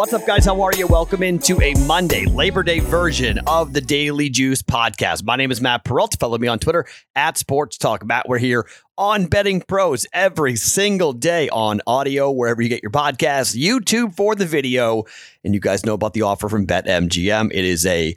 What's up, guys? How are you? Welcome into a Monday, Labor Day version of the Daily Juice podcast. My name is Matt Perrault. Follow me on Twitter at Sports Talk. Matt, we're here on Betting Pros every single day on audio, wherever you get your podcasts, YouTube for the video. And you guys know about the offer from BetMGM. It is a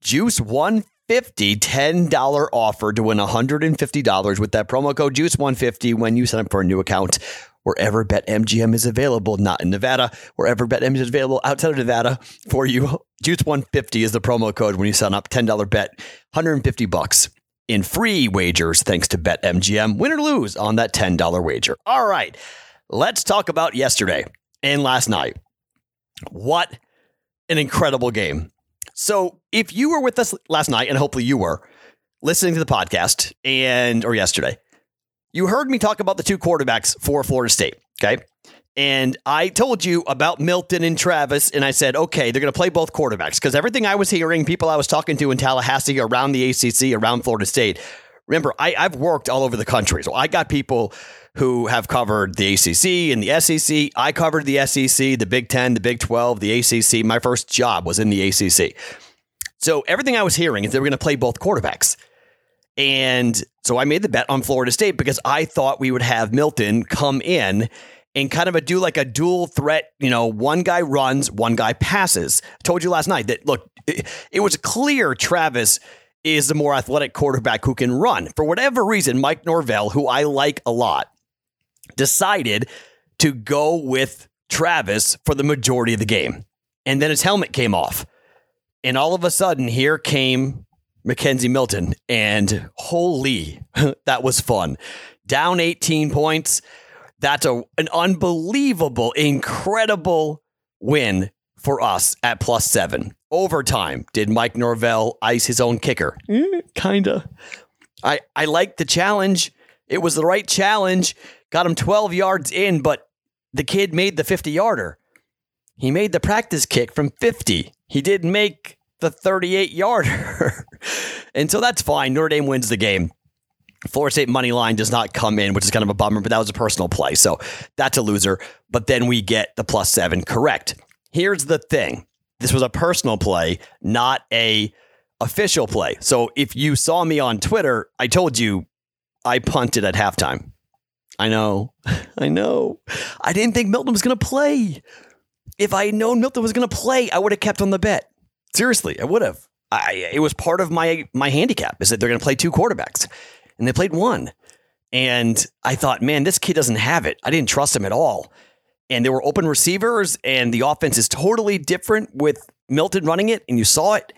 Juice 150 $10 offer to win $150 with that promo code Juice150 when you sign up for a new account wherever BetMGM is available, not in Nevada, wherever BetMGM is available outside of Nevada for you. Juice150 is the promo code when you sign up. $10 bet, 150 bucks in free wagers thanks to BetMGM. Win or lose on that $10 wager. All right, let's talk about yesterday and last night. What an incredible game. So, if you were with us last night, and hopefully you were listening to the podcast and or yesterday, you heard me talk about the two quarterbacks for Florida State. Okay. And I told you about Milton and Travis, and I said, okay, they're going to play both quarterbacks because everything I was hearing, people I was talking to in Tallahassee, around the ACC, around Florida State. Remember, I, I've worked all over the country. So I got people who have covered the ACC and the SEC. I covered the SEC, the Big 10, the Big 12, the ACC. My first job was in the ACC. So everything I was hearing is they were going to play both quarterbacks. And so I made the bet on Florida State because I thought we would have Milton come in and kind of a do like a dual threat, you know, one guy runs, one guy passes. I told you last night that look, it, it was clear Travis is the more athletic quarterback who can run. For whatever reason, Mike Norvell, who I like a lot, decided to go with Travis for the majority of the game. And then his helmet came off. And all of a sudden, here came McKenzie Milton, and holy, that was fun. Down 18 points. That's a, an unbelievable, incredible win for us at plus seven. Overtime, did Mike Norvell ice his own kicker? Mm, kinda. I, I liked the challenge. It was the right challenge. Got him 12 yards in, but the kid made the 50 yarder. He made the practice kick from 50. He didn't make the 38 yarder. and so that's fine. Notre Dame wins the game. Florida State money line does not come in, which is kind of a bummer, but that was a personal play. So that's a loser. But then we get the plus seven correct. Here's the thing. This was a personal play, not a official play. So if you saw me on Twitter, I told you I punted at halftime. I know. I know. I didn't think Milton was going to play. If I had known Milton was going to play, I would have kept on the bet. Seriously, I would have. I, it was part of my my handicap is that they're going to play two quarterbacks, and they played one. And I thought, man, this kid doesn't have it. I didn't trust him at all. And there were open receivers, and the offense is totally different with Milton running it, and you saw it.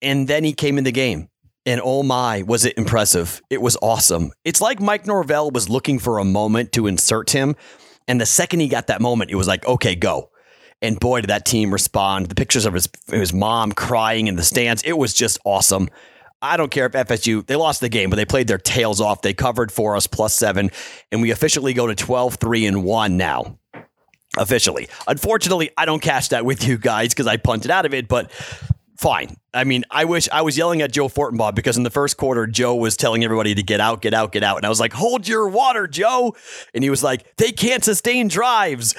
And then he came in the game, and oh my, was it impressive! It was awesome. It's like Mike Norvell was looking for a moment to insert him, and the second he got that moment, it was like, okay, go. And boy, did that team respond. The pictures of his, his mom crying in the stands, it was just awesome. I don't care if FSU, they lost the game, but they played their tails off. They covered for us plus seven, and we officially go to 12, 3, and 1 now. Officially. Unfortunately, I don't cash that with you guys because I punted out of it, but fine. I mean, I wish I was yelling at Joe Fortenbaugh because in the first quarter, Joe was telling everybody to get out, get out, get out. And I was like, hold your water, Joe. And he was like, they can't sustain drives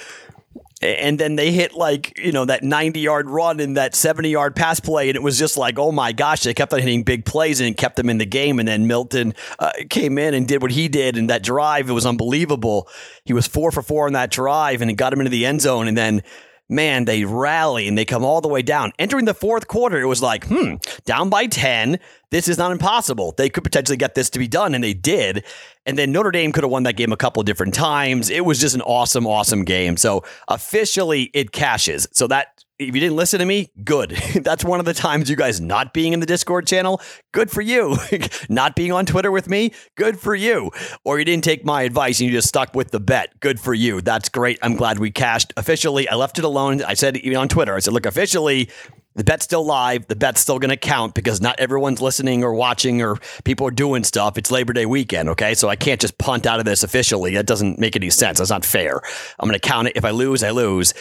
and then they hit like you know that 90 yard run and that 70 yard pass play and it was just like oh my gosh they kept on hitting big plays and it kept them in the game and then milton uh, came in and did what he did and that drive it was unbelievable. He was four for four on that drive and it got him into the end zone and then man, they rally and they come all the way down. Entering the fourth quarter, it was like, hmm, down by 10. This is not impossible. They could potentially get this to be done, and they did. And then Notre Dame could have won that game a couple different times. It was just an awesome, awesome game. So officially, it cashes. So that if you didn't listen to me, good. That's one of the times you guys not being in the Discord channel. Good for you. not being on Twitter with me, good for you. Or you didn't take my advice and you just stuck with the bet. Good for you. That's great. I'm glad we cashed. Officially, I left it alone. I said even on Twitter, I said, look, officially, the bet's still live. The bet's still going to count because not everyone's listening or watching or people are doing stuff. It's Labor Day weekend, okay? So I can't just punt out of this officially. That doesn't make any sense. That's not fair. I'm going to count it. If I lose, I lose.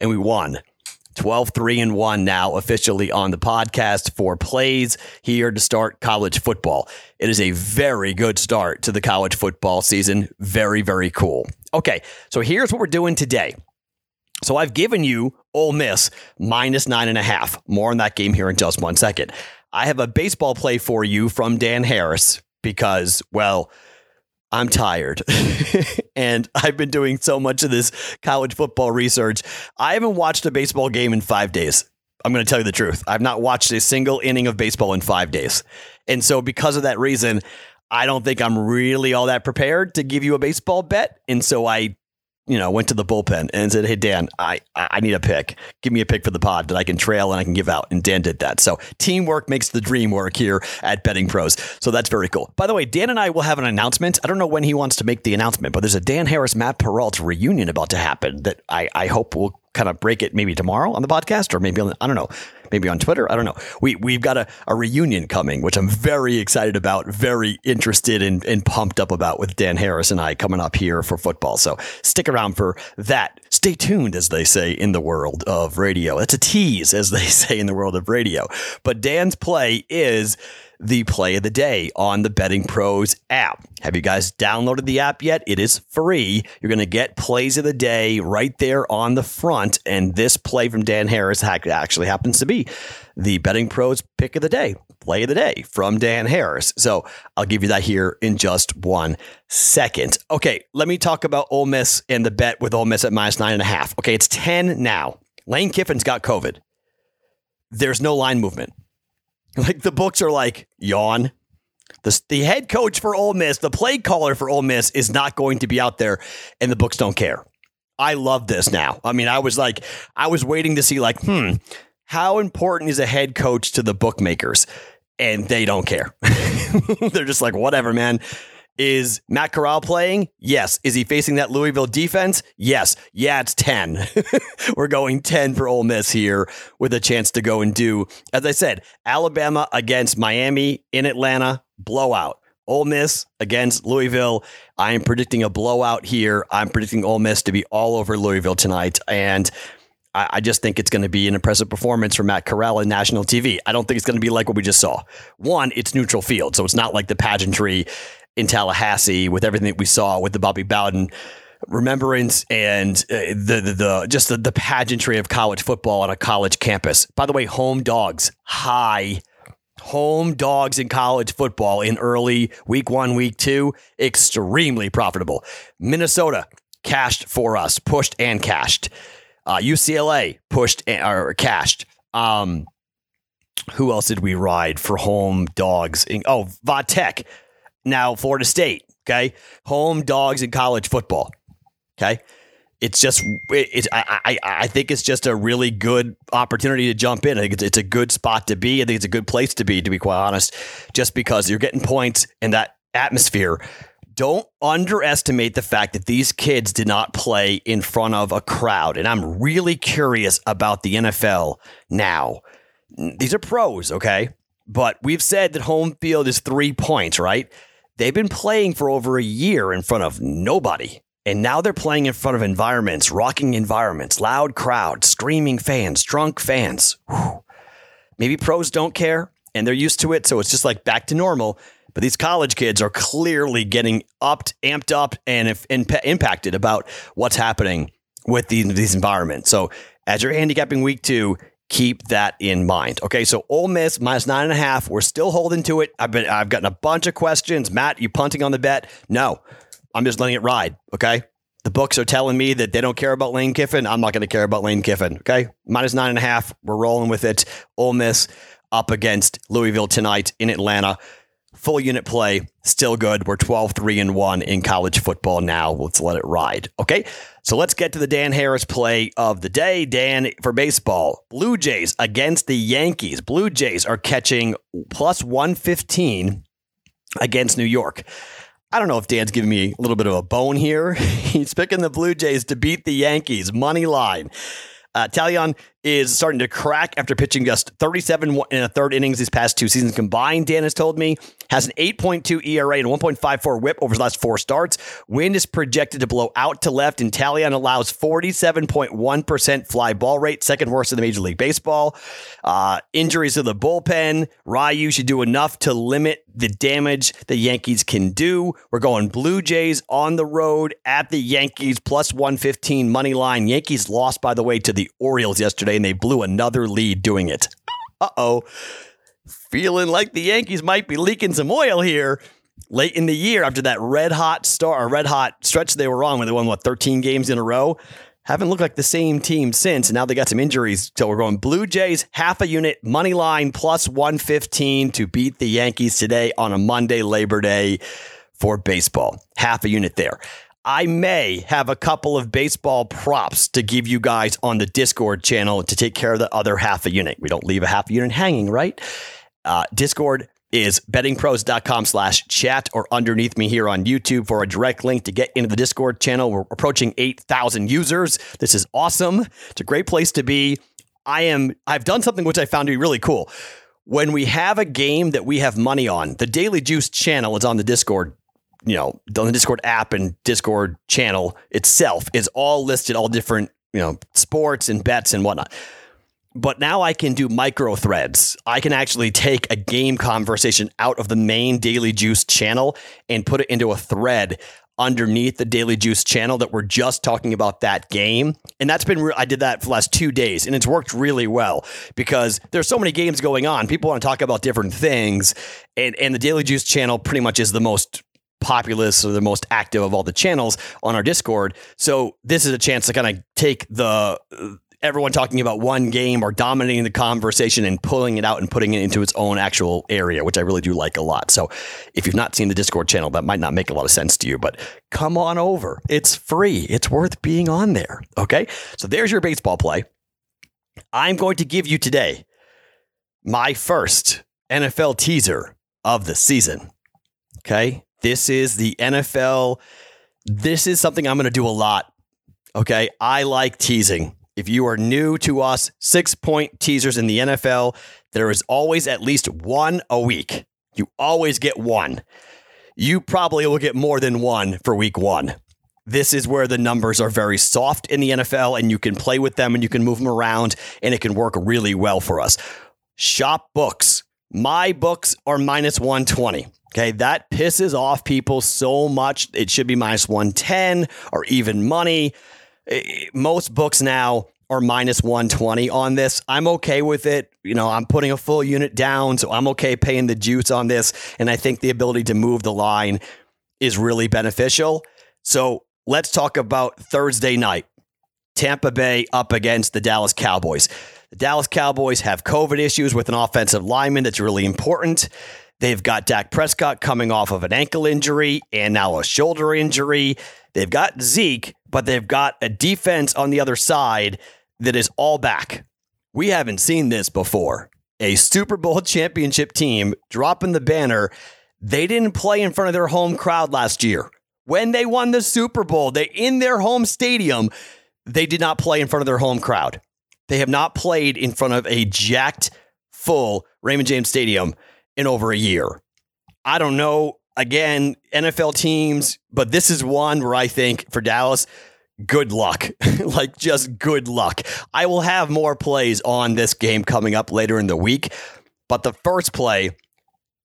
And we won. 12 3 and 1 now officially on the podcast for plays here to start college football. It is a very good start to the college football season. Very, very cool. Okay, so here's what we're doing today. So I've given you Ole Miss minus nine and a half. More on that game here in just one second. I have a baseball play for you from Dan Harris because, well, I'm tired. and I've been doing so much of this college football research. I haven't watched a baseball game in five days. I'm going to tell you the truth. I've not watched a single inning of baseball in five days. And so, because of that reason, I don't think I'm really all that prepared to give you a baseball bet. And so I you know, went to the bullpen and said, "Hey Dan, I I need a pick. Give me a pick for the pod that I can trail and I can give out." And Dan did that. So teamwork makes the dream work here at Betting Pros. So that's very cool. By the way, Dan and I will have an announcement. I don't know when he wants to make the announcement, but there's a Dan Harris Matt Perrault reunion about to happen that I I hope will kind of break it maybe tomorrow on the podcast or maybe on, I don't know maybe on Twitter. I don't know. We we've got a, a reunion coming, which I'm very excited about, very interested and, and pumped up about with Dan Harris and I coming up here for football. So stick around for that. Stay tuned, as they say in the world of radio. It's a tease, as they say in the world of radio. But Dan's play is the play of the day on the Betting Pros app. Have you guys downloaded the app yet? It is free. You're going to get plays of the day right there on the front. And this play from Dan Harris actually happens to be the Betting Pros pick of the day, play of the day from Dan Harris. So I'll give you that here in just one second. Okay, let me talk about Ole Miss and the bet with Ole Miss at minus nine and a half. Okay, it's 10 now. Lane Kiffin's got COVID. There's no line movement. Like the books are like yawn. The, the head coach for Ole Miss, the play caller for Ole Miss, is not going to be out there, and the books don't care. I love this now. I mean, I was like, I was waiting to see, like, hmm, how important is a head coach to the bookmakers? And they don't care. They're just like, whatever, man. Is Matt Corral playing? Yes. Is he facing that Louisville defense? Yes. Yeah, it's 10. We're going 10 for Ole Miss here with a chance to go and do, as I said, Alabama against Miami in Atlanta, blowout. Ole Miss against Louisville. I am predicting a blowout here. I'm predicting Ole Miss to be all over Louisville tonight. And I, just think it's going to be an impressive performance from Matt Corral in national TV. I don't think it's going to be like what we just saw. One, it's neutral field, so it's not like the pageantry in Tallahassee with everything that we saw with the Bobby Bowden remembrance and uh, the, the, the just the, the pageantry of college football on a college campus. By the way, home dogs high home dogs in college football in early week 1 week 2 extremely profitable. Minnesota cashed for us, pushed and cashed. Uh, UCLA pushed and, or cashed. Um, who else did we ride for home dogs? Oh, Va Tech now Florida State. Okay, home dogs in college football. Okay, it's just it's I, I I think it's just a really good opportunity to jump in. I think it's, it's a good spot to be. I think it's a good place to be, to be quite honest. Just because you're getting points in that atmosphere. Don't underestimate the fact that these kids did not play in front of a crowd. And I'm really curious about the NFL now. These are pros, okay? But we've said that home field is three points, right? They've been playing for over a year in front of nobody. And now they're playing in front of environments, rocking environments, loud crowds, screaming fans, drunk fans. Whew. Maybe pros don't care and they're used to it. So it's just like back to normal. But these college kids are clearly getting upped, amped up, and if, imp- impacted about what's happening with these, these environments. So as you're handicapping week two, keep that in mind. Okay, so Ole Miss minus nine and a half. We're still holding to it. I've been I've gotten a bunch of questions. Matt, you punting on the bet? No, I'm just letting it ride. Okay. The books are telling me that they don't care about Lane Kiffin. I'm not going to care about Lane Kiffin. Okay. Minus nine and a half. We're rolling with it. Ole Miss up against Louisville tonight in Atlanta full unit play, still good. We're 12 3 and 1 in college football now. Let's let it ride. Okay. So let's get to the Dan Harris play of the day. Dan, for baseball, Blue Jays against the Yankees. Blue Jays are catching plus 115 against New York. I don't know if Dan's giving me a little bit of a bone here. He's picking the Blue Jays to beat the Yankees, money line. Uh, Taillon is starting to crack after pitching just 37 in a third innings these past two seasons combined. Dan has told me has an 8.2 ERA and 1.54 WHIP over his last four starts. Wind is projected to blow out to left, and Taillon allows 47.1% fly ball rate, second worst in the Major League Baseball. Uh, injuries to the bullpen. Ryu should do enough to limit the damage the Yankees can do. We're going Blue Jays on the road at the Yankees plus 115 money line. Yankees lost, by the way, to the Orioles yesterday, and they blew another lead doing it. Uh oh. Feeling like the Yankees might be leaking some oil here. Late in the year after that red hot star or red hot stretch they were on when they won what 13 games in a row? Haven't looked like the same team since and now they got some injuries. So we're going blue jays half a unit money line plus 115 to beat the yankees today on a monday labor day for baseball. Half a unit there I may have a couple of baseball props to give you guys on the Discord channel to take care of the other half a unit. We don't leave a half a unit hanging, right? Uh, Discord is bettingpros.com slash chat or underneath me here on YouTube for a direct link to get into the Discord channel. We're approaching 8,000 users. This is awesome. It's a great place to be. I am, I've done something which I found to be really cool. When we have a game that we have money on, the Daily Juice channel is on the Discord you know, on the Discord app and Discord channel itself is all listed, all different, you know, sports and bets and whatnot. But now I can do micro threads. I can actually take a game conversation out of the main Daily Juice channel and put it into a thread underneath the Daily Juice channel that we're just talking about that game. And that's been, re- I did that for the last two days and it's worked really well because there's so many games going on. People want to talk about different things. And, and the Daily Juice channel pretty much is the most populous or the most active of all the channels on our Discord. So this is a chance to kind of take the everyone talking about one game or dominating the conversation and pulling it out and putting it into its own actual area, which I really do like a lot. So if you've not seen the Discord channel, that might not make a lot of sense to you, but come on over. It's free. It's worth being on there. Okay. So there's your baseball play. I'm going to give you today my first NFL teaser of the season. Okay. This is the NFL. This is something I'm going to do a lot. Okay. I like teasing. If you are new to us, six point teasers in the NFL, there is always at least one a week. You always get one. You probably will get more than one for week one. This is where the numbers are very soft in the NFL and you can play with them and you can move them around and it can work really well for us. Shop books. My books are minus 120. Okay, that pisses off people so much. It should be minus 110 or even money. Eh, most books now are minus 120 on this. I'm okay with it. You know, I'm putting a full unit down, so I'm okay paying the juice on this. And I think the ability to move the line is really beneficial. So let's talk about Thursday night Tampa Bay up against the Dallas Cowboys. The Dallas Cowboys have COVID issues with an offensive lineman that's really important. They've got Dak Prescott coming off of an ankle injury and now a shoulder injury. They've got Zeke, but they've got a defense on the other side that is all back. We haven't seen this before. A Super Bowl championship team dropping the banner. They didn't play in front of their home crowd last year. When they won the Super Bowl, they in their home stadium, they did not play in front of their home crowd. They have not played in front of a jacked full Raymond James Stadium in over a year. I don't know. Again, NFL teams, but this is one where I think for Dallas, good luck. like just good luck. I will have more plays on this game coming up later in the week. But the first play,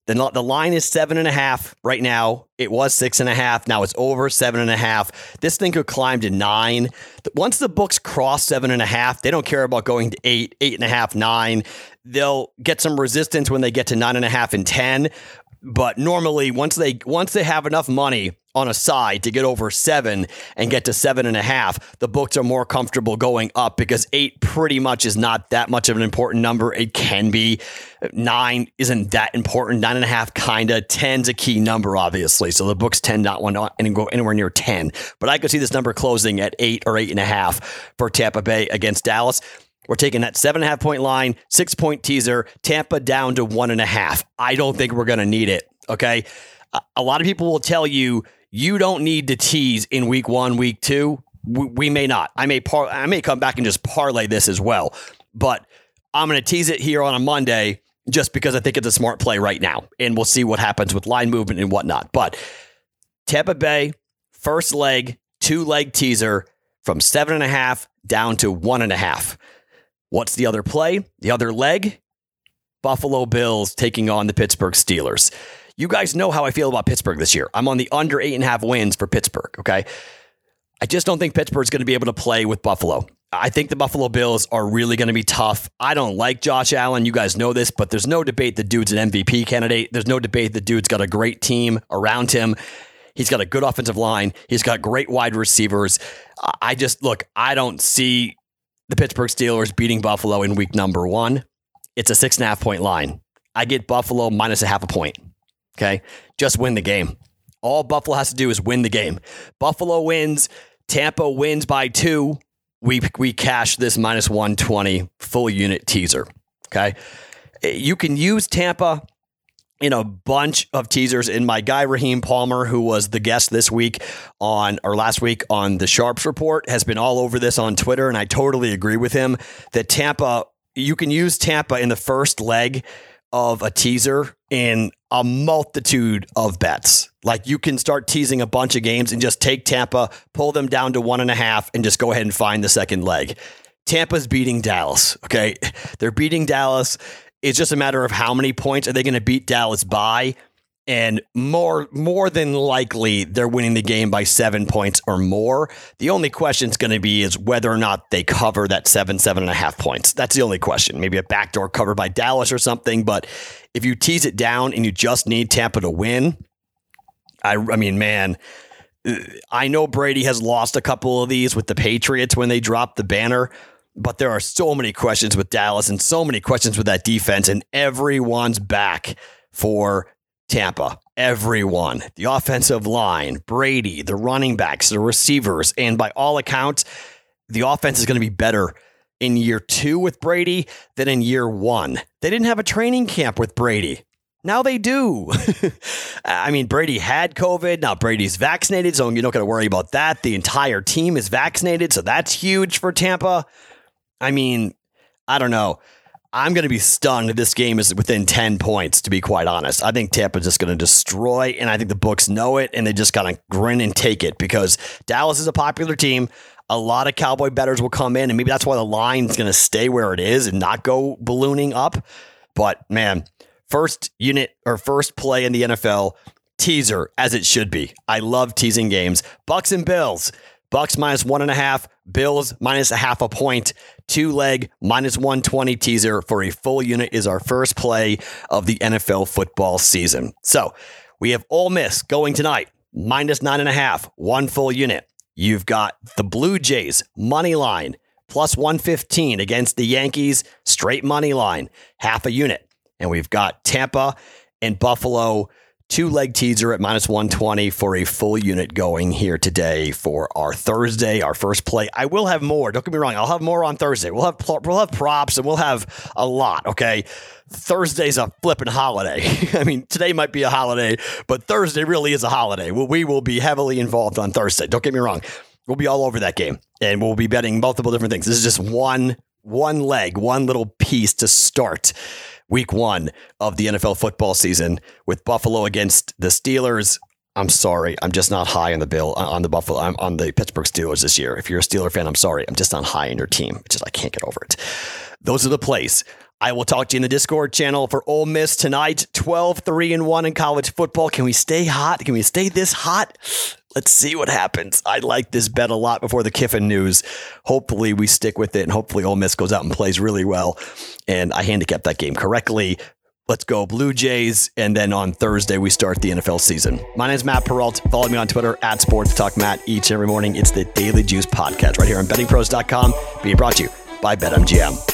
the, the line is seven and a half right now. It was six and a half. Now it's over seven and a half. This thing could climb to nine. Once the books cross seven and a half, they don't care about going to eight, eight and a half, nine. They'll get some resistance when they get to nine and a half and 10. But normally, once they once they have enough money on a side to get over seven and get to seven and a half, the books are more comfortable going up because eight pretty much is not that much of an important number. It can be. Nine isn't that important. Nine and a half, kind of. Ten's a key number, obviously. So the books tend not want to go anywhere near 10. But I could see this number closing at eight or eight and a half for Tampa Bay against Dallas. We're taking that seven and a half point line, six point teaser, Tampa down to one and a half. I don't think we're going to need it. Okay. A lot of people will tell you you don't need to tease in week one, week two. We, may not. I may par- I may come back and just parlay this as well. but I'm going to tease it here on a Monday just because I think it's a smart play right now. And we'll see what happens with line movement and whatnot. But Tampa Bay, first leg, two leg teaser from seven and a half down to one and a half. What's the other play? The other leg? Buffalo Bills taking on the Pittsburgh Steelers. You guys know how I feel about Pittsburgh this year. I'm on the under eight and a half wins for Pittsburgh. Okay. I just don't think Pittsburgh's going to be able to play with Buffalo. I think the Buffalo Bills are really going to be tough. I don't like Josh Allen. You guys know this, but there's no debate the dude's an MVP candidate. There's no debate the dude's got a great team around him. He's got a good offensive line. He's got great wide receivers. I just look, I don't see the Pittsburgh Steelers beating Buffalo in week number one. It's a six and a half point line. I get Buffalo minus a half a point. Okay. Just win the game. All Buffalo has to do is win the game. Buffalo wins. Tampa wins by two. We, we cash this minus 120 full unit teaser. Okay. You can use Tampa in a bunch of teasers. In my guy Raheem Palmer, who was the guest this week on or last week on the Sharps Report, has been all over this on Twitter, and I totally agree with him that Tampa. You can use Tampa in the first leg of a teaser in a multitude of bets. Like you can start teasing a bunch of games and just take Tampa, pull them down to one and a half, and just go ahead and find the second leg. Tampa's beating Dallas. Okay. They're beating Dallas. It's just a matter of how many points are they going to beat Dallas by? And more more than likely they're winning the game by seven points or more. The only question is going to be is whether or not they cover that seven, seven and a half points. That's the only question. Maybe a backdoor cover by Dallas or something. But if you tease it down and you just need Tampa to win, I, I mean, man, uh, I know Brady has lost a couple of these with the Patriots when they dropped the banner, but there are so many questions with Dallas and so many questions with that defense, and everyone's back for Tampa. Everyone, the offensive line, Brady, the running backs, the receivers, and by all accounts, the offense is going to be better in year two with Brady than in year one. They didn't have a training camp with Brady. Now they do. I mean, Brady had COVID. Now Brady's vaccinated, so you're not going to worry about that. The entire team is vaccinated, so that's huge for Tampa. I mean, I don't know. I'm going to be stunned if this game is within 10 points, to be quite honest. I think Tampa's just going to destroy, and I think the books know it, and they just kind of grin and take it because Dallas is a popular team. A lot of Cowboy betters will come in, and maybe that's why the line's going to stay where it is and not go ballooning up. But man, first unit or first play in the NFL teaser as it should be. I love teasing games. Bucks and Bills. Bucks minus one and a half, Bills minus a half a point, two leg minus 120 teaser for a full unit is our first play of the NFL football season. So we have Ole Miss going tonight, minus nine and a half, one full unit. You've got the Blue Jays money line plus 115 against the Yankees, straight money line, half a unit. And we've got Tampa and Buffalo two leg teaser at minus 120 for a full unit going here today for our Thursday, our first play. I will have more. Don't get me wrong. I'll have more on Thursday. We'll have we'll have props and we'll have a lot. Okay. Thursday's a flipping holiday. I mean, today might be a holiday, but Thursday really is a holiday. We will be heavily involved on Thursday. Don't get me wrong. We'll be all over that game and we'll be betting multiple different things. This is just one one leg, one little piece to start week one of the NFL football season with Buffalo against the Steelers. I'm sorry. I'm just not high on the bill uh, on the Buffalo. I'm on the Pittsburgh Steelers this year. If you're a Steeler fan, I'm sorry. I'm just not high in your team. It's just I can't get over it. Those are the plays. I will talk to you in the Discord channel for Ole Miss tonight. 12 3 and 1 in college football. Can we stay hot? Can we stay this hot? Let's see what happens. I like this bet a lot before the Kiffin news. Hopefully, we stick with it, and hopefully, Ole Miss goes out and plays really well. And I handicapped that game correctly. Let's go Blue Jays. And then on Thursday, we start the NFL season. My name is Matt Perrault. Follow me on Twitter at Sports Talk Matt each and every morning. It's the Daily Juice podcast right here on bettingpros.com, being brought to you by BetMGM.